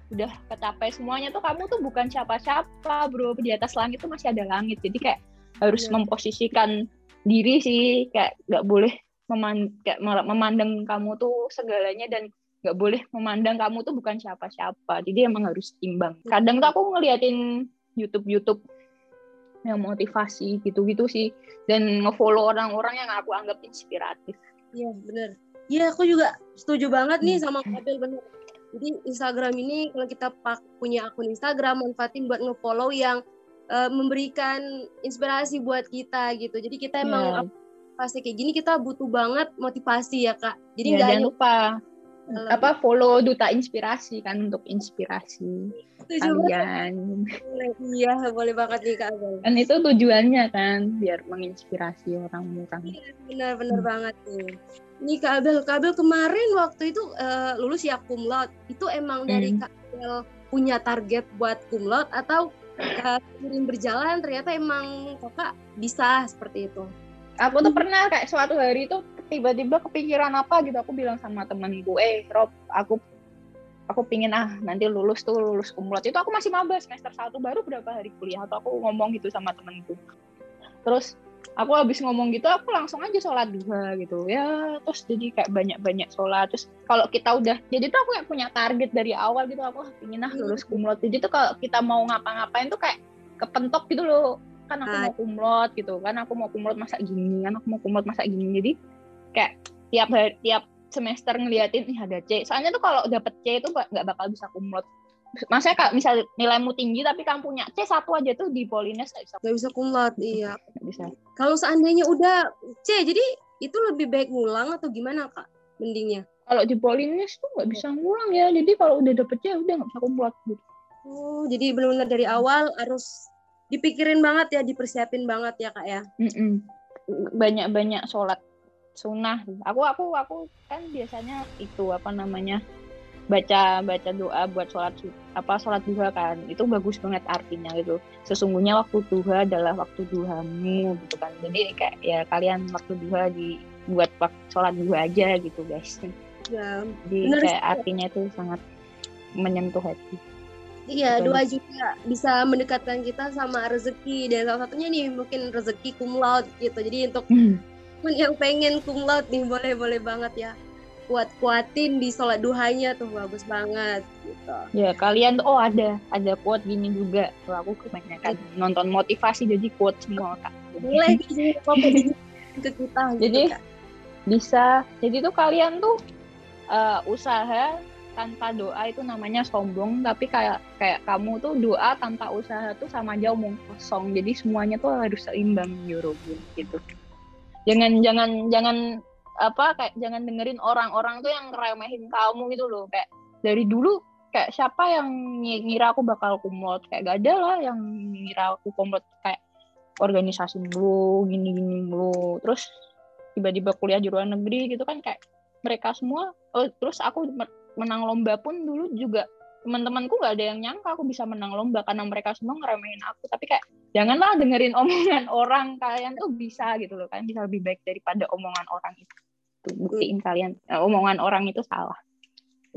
udah kecapai semuanya tuh kamu tuh bukan siapa-siapa bro. Di atas langit tuh masih ada langit. Jadi kayak harus yeah. memposisikan diri sih. Kayak nggak boleh memandang, kayak memandang kamu tuh segalanya dan nggak boleh memandang kamu tuh bukan siapa-siapa. Jadi emang harus imbang. Kadang tuh aku ngeliatin YouTube YouTube yang motivasi gitu-gitu sih. Dan ngefollow orang-orang yang aku anggap inspiratif. Iya bener. Iya aku juga setuju banget nih sama Kabel bener. Jadi Instagram ini kalau kita pak punya akun Instagram manfaatin buat ngefollow yang uh, memberikan inspirasi buat kita gitu. Jadi kita emang yeah fase kayak gini kita butuh banget motivasi ya kak. Jadi ya, jangan lupa uh, apa follow duta inspirasi kan untuk inspirasi kalian. Iya boleh banget nih kak Abel. kan itu tujuannya kan biar menginspirasi orang-orang. Iya, benar-benar hmm. banget nih. Ini kak Abel kak Abel kemarin waktu itu uh, lulus ya kumlot itu emang hmm. dari kak Abel punya target buat kumlot atau uh, berjalan ternyata emang kakak bisa seperti itu aku tuh pernah kayak suatu hari itu tiba-tiba kepikiran apa gitu. Aku bilang sama temenku eh Rob aku aku pingin ah nanti lulus tuh lulus kumulot itu aku masih maba semester satu baru berapa hari kuliah atau aku ngomong gitu sama temenku terus aku habis ngomong gitu aku langsung aja sholat duha gitu. Ya terus jadi kayak banyak-banyak sholat. Terus kalau kita udah jadi tuh aku kayak punya target dari awal gitu. Aku ah, pingin ah lulus kumulot jadi tuh kalau kita mau ngapa-ngapain tuh kayak kepentok gitu loh kan aku mau kumlot gitu kan aku mau kumlot masa gini kan aku mau kumlot masa gini jadi kayak tiap hari, tiap semester ngeliatin nih ada C soalnya tuh kalau dapet C itu nggak bakal bisa kumlot Maksudnya kalau misal nilaimu tinggi tapi kamu punya C satu aja tuh di Polines nggak bisa. Nggak bisa kumlot, iya. Gak bisa. Kalau seandainya udah C, jadi itu lebih baik ngulang atau gimana kak? Mendingnya? Kalau di Polines tuh nggak bisa ngulang ya. Jadi kalau udah dapet C udah nggak bisa kumlot gitu. Oh, jadi benar-benar dari awal harus dipikirin banget ya, dipersiapin banget ya kak ya. Banyak-banyak sholat sunnah. Aku aku aku kan biasanya itu apa namanya baca baca doa buat sholat apa sholat duha kan. Itu bagus banget artinya gitu. Sesungguhnya waktu duha adalah waktu duhamu gitu kan. Jadi kayak ya kalian waktu duha di buat sholat duha aja gitu guys. Ya, jadi kayak artinya itu sangat menyentuh hati Iya, dua juga bisa mendekatkan kita sama rezeki dan salah satunya nih mungkin rezeki cum laude gitu. Jadi untuk hmm. yang pengen cum laude nih boleh boleh banget ya kuat kuatin di sholat duhanya tuh bagus banget gitu. Ya kalian oh ada ada quote gini juga. Tuh aku kebanyakan ya. nonton motivasi jadi quote semua kak. Boleh ke kita. Jadi gitu, bisa. Jadi tuh kalian tuh uh, usaha tanpa doa itu namanya sombong tapi kayak kayak kamu tuh doa tanpa usaha tuh sama aja omong kosong. Jadi semuanya tuh harus seimbang Eurobun gitu. Jangan jangan jangan apa kayak jangan dengerin orang-orang tuh yang remehin kamu gitu loh. Kayak dari dulu kayak siapa yang ngira aku bakal kumlot? Kayak gak ada lah yang ngira aku kumlot. Kayak organisasi dulu gini-gini dulu terus tiba-tiba kuliah di luar negeri gitu kan kayak mereka semua oh, terus aku menang lomba pun dulu juga teman-temanku nggak ada yang nyangka aku bisa menang lomba karena mereka semua ngeremehin aku. Tapi kayak janganlah dengerin omongan orang kalian tuh bisa gitu loh. Kan bisa lebih baik daripada omongan orang itu. Tuh, buktiin kalian eh, omongan orang itu salah.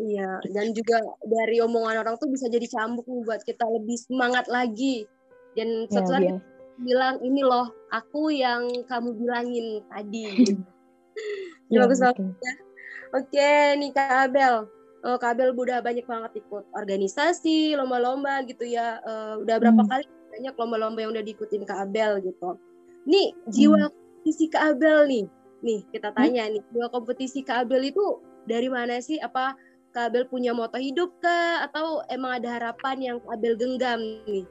Iya dan juga dari omongan orang tuh bisa jadi cambuk buat kita lebih semangat lagi. Dan ya, setelah ya, bilang ini loh aku yang kamu bilangin tadi. Ya, bagus banget ya. Oke nih kak Abel uh, Kabel udah banyak banget ikut organisasi, lomba-lomba gitu ya. Uh, udah berapa hmm. kali banyak lomba-lomba yang udah diikutin Kak Abel gitu. Nih jiwa hmm. Kak Abel nih, nih kita tanya nih dua kompetisi Kak Abel itu dari mana sih apa Kak Abel punya moto hidup kah atau emang ada harapan yang Kak Abel genggam nih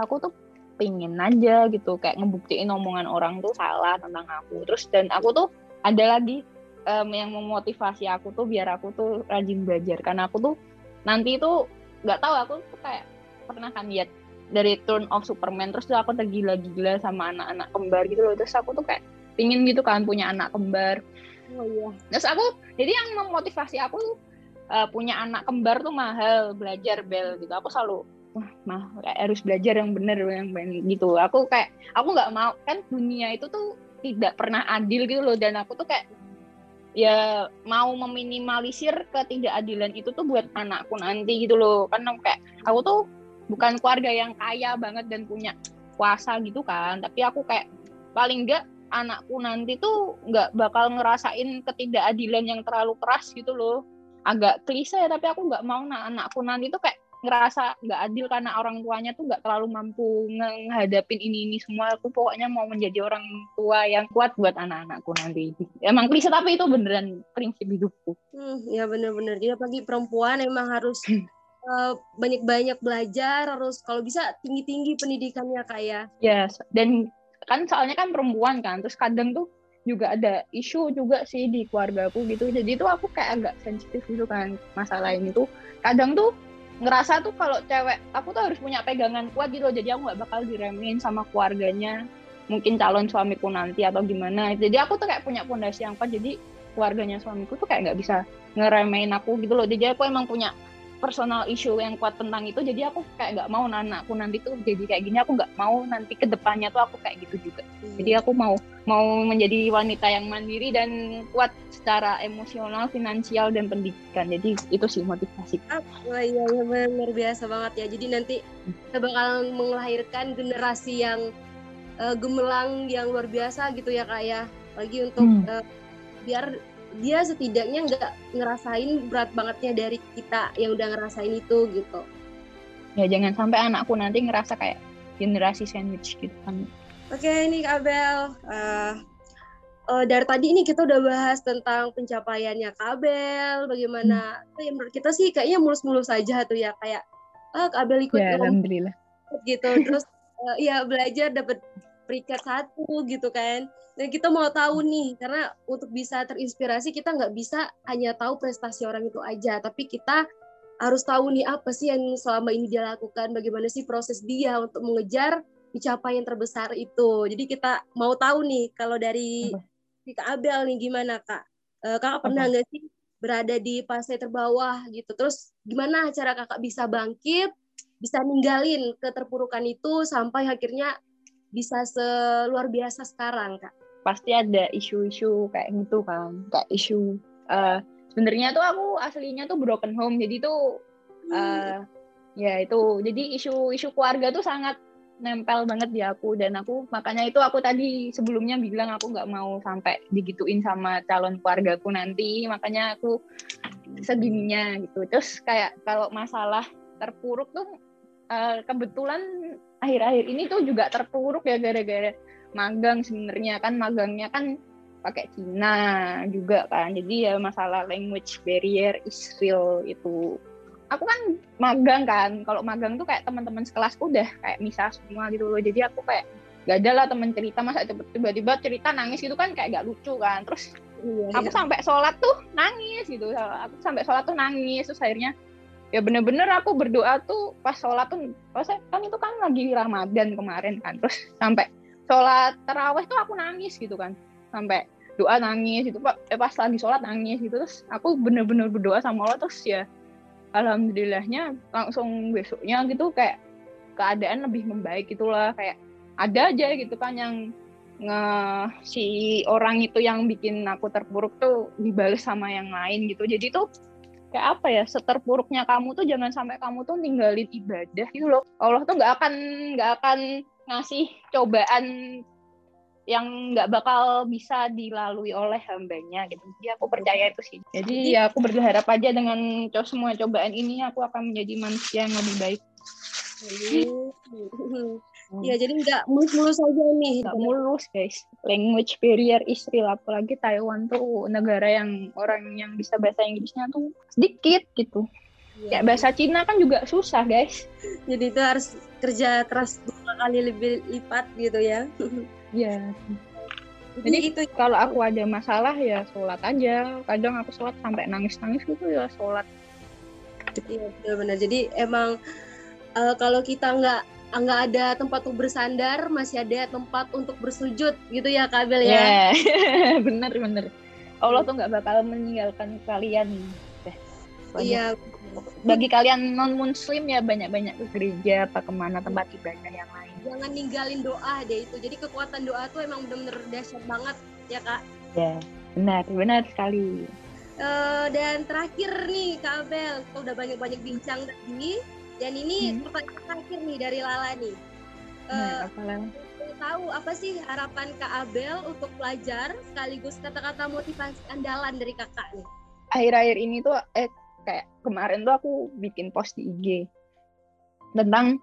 aku tuh pingin aja gitu kayak ngebuktiin omongan orang tuh salah tentang aku terus dan aku tuh ada lagi um, yang memotivasi aku tuh biar aku tuh rajin belajar. Karena aku tuh nanti itu nggak tahu aku tuh kayak pernah kan lihat dari Turn of Superman terus tuh aku tergila-gila sama anak-anak kembar gitu loh. Terus aku tuh kayak pingin gitu kan punya anak kembar. Oh iya. Terus aku jadi yang memotivasi aku uh, punya anak kembar tuh mahal belajar bel gitu. Aku selalu wah mah kayak harus belajar yang bener yang bener gitu. Aku kayak aku nggak mau kan dunia itu tuh tidak pernah adil gitu loh. Dan aku tuh kayak ya mau meminimalisir ketidakadilan itu tuh buat anakku nanti gitu loh. Kan kayak aku tuh bukan keluarga yang kaya banget dan punya kuasa gitu kan. Tapi aku kayak paling enggak anakku nanti tuh nggak bakal ngerasain ketidakadilan yang terlalu keras gitu loh. Agak klise ya tapi aku nggak mau nah, anakku nanti tuh kayak ngerasa nggak adil karena orang tuanya tuh nggak terlalu mampu menghadapin ini ini semua. Aku pokoknya mau menjadi orang tua yang kuat buat anak-anakku nanti. Emang klise tapi itu beneran prinsip hidupku. Hmm, ya bener-bener. Jadi pagi perempuan emang harus uh, banyak-banyak belajar harus kalau bisa tinggi-tinggi pendidikannya kayak ya. Yes. dan kan soalnya kan perempuan kan terus kadang tuh juga ada isu juga sih di keluarga aku gitu. Jadi tuh aku kayak agak sensitif gitu kan masalah ini tuh. Kadang tuh ngerasa tuh kalau cewek aku tuh harus punya pegangan kuat gitu loh. Jadi aku nggak bakal diremehin sama keluarganya. Mungkin calon suamiku nanti atau gimana. Jadi aku tuh kayak punya pondasi yang kuat. Jadi keluarganya suamiku tuh kayak nggak bisa ngeremehin aku gitu loh. Jadi aku emang punya personal issue yang kuat tentang itu jadi aku kayak nggak mau anakku nanti tuh jadi kayak gini aku nggak mau nanti ke depannya tuh aku kayak gitu juga. Hmm. jadi aku mau mau menjadi wanita yang mandiri dan kuat secara emosional finansial dan pendidikan. Jadi itu sih motivasi. Ah, iya iya benar biasa banget ya. Jadi nanti kita bakal melahirkan generasi yang uh, gemelang yang luar biasa gitu ya kak ya. Lagi untuk hmm. uh, biar dia setidaknya nggak ngerasain berat bangetnya dari kita yang udah ngerasain itu gitu. Ya jangan sampai anakku nanti ngerasa kayak generasi sandwich gitu kan. Oke ini Kabel uh, uh, dari tadi ini kita udah bahas tentang pencapaiannya Kabel bagaimana hmm. ya menurut kita sih kayaknya mulus-mulus saja tuh ya kayak ah Kabel ikut ya, alhamdulillah. Gitu terus uh, ya belajar dapat peringkat satu gitu kan dan kita mau tahu nih, karena untuk bisa terinspirasi kita nggak bisa hanya tahu prestasi orang itu aja, tapi kita harus tahu nih apa sih yang selama ini dia lakukan, bagaimana sih proses dia untuk mengejar pencapaian terbesar itu. Jadi kita mau tahu nih kalau dari Kak Abel nih gimana Kak? Uh, kakak pernah nggak sih berada di fase terbawah gitu? Terus gimana cara kakak bisa bangkit, bisa ninggalin keterpurukan itu sampai akhirnya bisa seluar biasa sekarang Kak? pasti ada isu-isu kayak gitu kan kayak isu uh, sebenarnya tuh aku aslinya tuh broken home jadi tuh uh, ya itu jadi isu-isu keluarga tuh sangat nempel banget di aku dan aku makanya itu aku tadi sebelumnya bilang aku nggak mau sampai digituin sama calon keluargaku nanti makanya aku segininya gitu terus kayak kalau masalah terpuruk tuh uh, kebetulan akhir-akhir ini tuh juga terpuruk ya gara-gara magang sebenarnya kan magangnya kan pakai Cina juga kan. Jadi ya masalah language barrier is real itu. Aku kan magang kan kalau magang tuh kayak teman-teman sekelasku udah kayak misah semua gitu loh. Jadi aku kayak gak ada lah temen cerita masa tiba-tiba cerita nangis gitu kan kayak gak lucu kan. Terus iya, aku iya. sampai sholat tuh nangis gitu. Aku sampai sholat tuh nangis terus akhirnya ya bener-bener aku berdoa tuh pas sholat tuh pas kan itu kan lagi Ramadan kemarin kan terus sampai sholat terawih tuh aku nangis gitu kan sampai doa nangis gitu pak eh, pas lagi sholat nangis gitu terus aku bener-bener berdoa sama Allah terus ya alhamdulillahnya langsung besoknya gitu kayak keadaan lebih membaik gitulah kayak ada aja gitu kan yang nge si orang itu yang bikin aku terpuruk tuh dibales sama yang lain gitu. Jadi tuh kayak apa ya seterpuruknya kamu tuh jangan sampai kamu tuh ninggalin ibadah gitu loh Allah tuh nggak akan nggak akan ngasih cobaan yang nggak bakal bisa dilalui oleh hambanya gitu. Jadi aku percaya itu sih. Jadi ya aku berharap aja dengan semua cobaan ini aku akan menjadi manusia yang lebih baik. Ya, jadi nggak mulus-mulus aja nih. Nggak mulus, guys. Language barrier is real. Apalagi Taiwan tuh negara yang orang yang bisa bahasa Inggrisnya tuh sedikit gitu. Ya, Kayak bahasa Cina kan juga susah, guys. Jadi itu harus kerja keras dua kali lebih lipat gitu ya. Iya. Jadi itu kalau aku ada masalah ya sholat aja. Kadang aku sholat sampai nangis-nangis gitu ya sholat. Iya benar-benar. Jadi emang uh, kalau kita nggak nggak ada tempat untuk bersandar, masih ada tempat untuk bersujud gitu ya Kabel ya. Yeah. bener bener. Allah tuh nggak bakal meninggalkan kalian. Iya. Bagi kalian non Muslim ya banyak-banyak ke gereja apa ke mana tempat ibadah yang lain. Jangan ninggalin doa deh itu. Jadi kekuatan doa tuh emang bener-bener dahsyat banget ya kak. Ya benar benar sekali. Uh, dan terakhir nih Kak Abel, kita udah banyak-banyak bincang tadi dan ini hmm. pertanyaan terakhir nih dari Lala nih. Uh, apa Lala? Tahu apa sih harapan Kak Abel untuk pelajar sekaligus kata-kata motivasi andalan dari kakak nih? Akhir-akhir ini tuh eh kayak kemarin tuh aku bikin post di IG tentang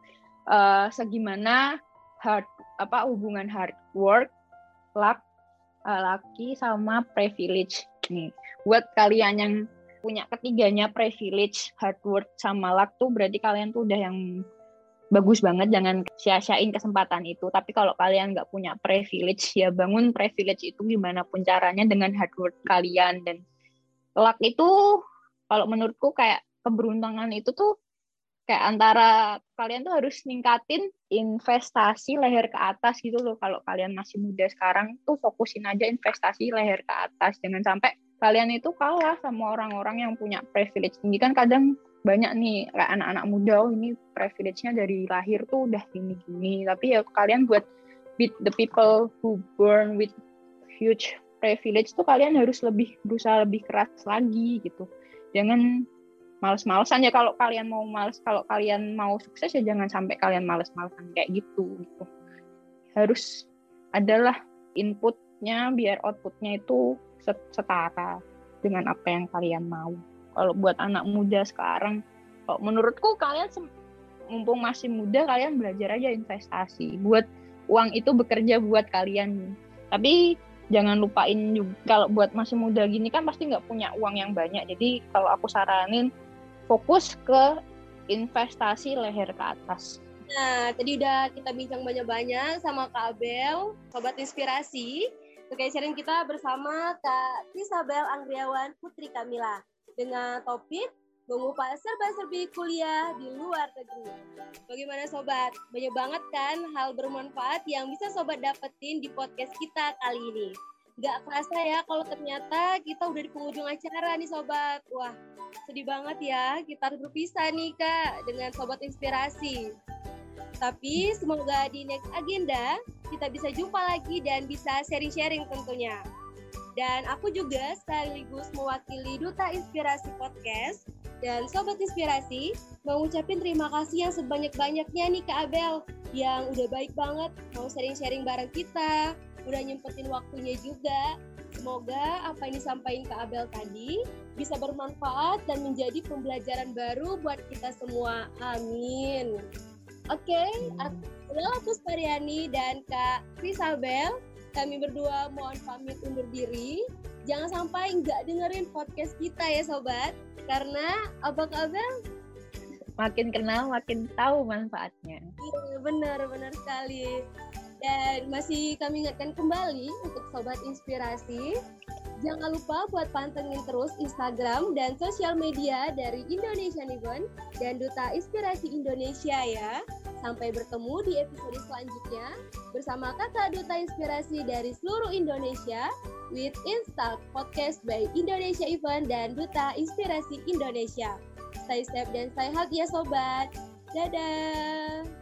uh, segimana hard apa hubungan hard work, luck, uh, laki sama privilege nih. Buat kalian yang punya ketiganya privilege, hard work sama luck tuh berarti kalian tuh udah yang bagus banget. Jangan sia-siain kesempatan itu. Tapi kalau kalian nggak punya privilege ya bangun privilege itu gimana pun caranya dengan hard work kalian. Dan luck itu kalau menurutku kayak keberuntungan itu tuh kayak antara kalian tuh harus ningkatin investasi leher ke atas gitu loh. Kalau kalian masih muda sekarang tuh fokusin aja investasi leher ke atas. Jangan sampai kalian itu kalah sama orang-orang yang punya privilege tinggi. Kan kadang banyak nih kayak anak-anak muda oh ini privilege-nya dari lahir tuh udah gini-gini. Tapi ya kalian buat with the people who born with huge privilege tuh kalian harus lebih berusaha lebih keras lagi gitu. Jangan males-malesan ya. Kalau kalian mau males kalau kalian mau sukses ya jangan sampai kalian males-malesan kayak gitu gitu. Harus adalah inputnya biar outputnya itu setara dengan apa yang kalian mau. Kalau buat anak muda sekarang, kalau menurutku kalian mumpung masih muda kalian belajar aja investasi. Buat uang itu bekerja buat kalian. Tapi jangan lupain juga kalau buat masih muda gini kan pasti nggak punya uang yang banyak. Jadi kalau aku saranin fokus ke investasi leher ke atas. Nah, tadi udah kita bincang banyak-banyak sama Kak Abel, Sobat Inspirasi. Oke, sharing kita bersama Kak Isabel Anggriawan Putri Kamila dengan topik mengupah serba-serbi kuliah di luar negeri. Bagaimana sobat? Banyak banget kan hal bermanfaat yang bisa sobat dapetin di podcast kita kali ini. Gak kerasa ya kalau ternyata kita udah di penghujung acara nih sobat. Wah, sedih banget ya. Kita harus berpisah nih kak dengan sobat inspirasi. Tapi semoga di next agenda kita bisa jumpa lagi dan bisa sharing-sharing tentunya. Dan aku juga sekaligus mewakili Duta Inspirasi Podcast dan Sobat Inspirasi mengucapkan terima kasih yang sebanyak-banyaknya nih Kak Abel yang udah baik banget mau sharing-sharing bareng kita, udah nyempetin waktunya juga. Semoga apa yang disampaikan Kak Abel tadi bisa bermanfaat dan menjadi pembelajaran baru buat kita semua. Amin. Oke, okay, adalah Pariani dan Kak Krisabel. Kami berdua mohon pamit undur diri. Jangan sampai nggak dengerin podcast kita ya sobat. Karena apa Abel? Makin kenal, makin tahu manfaatnya. Iya, benar, benar sekali. Dan masih kami ingatkan kembali untuk sobat inspirasi Jangan lupa buat pantengin terus Instagram dan sosial media dari Indonesia Event dan Duta Inspirasi Indonesia ya. Sampai bertemu di episode selanjutnya bersama kakak Duta Inspirasi dari seluruh Indonesia with Instalk Podcast by Indonesia Event dan Duta Inspirasi Indonesia. Stay safe dan stay healthy ya sobat. Dadah!